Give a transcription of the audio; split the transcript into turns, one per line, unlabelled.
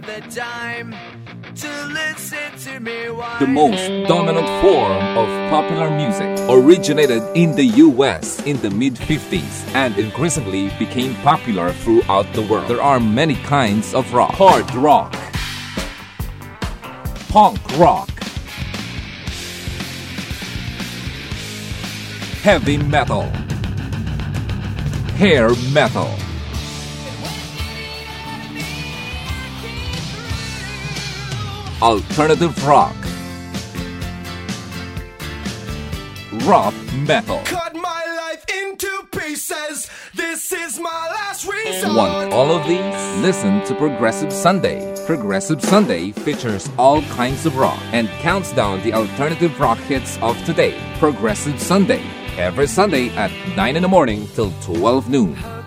the time to listen to me whine?
The most dominant form of popular music originated in the US in the mid 50s and increasingly became popular throughout the world. There are many kinds of rock hard rock, punk rock, heavy metal, hair metal. Alternative rock, rock metal.
Cut my life into pieces. This is my last resort.
Want all of these? Listen to Progressive Sunday. Progressive Sunday features all kinds of rock and counts down the alternative rock hits of today. Progressive Sunday, every Sunday at 9 in the morning till 12 noon.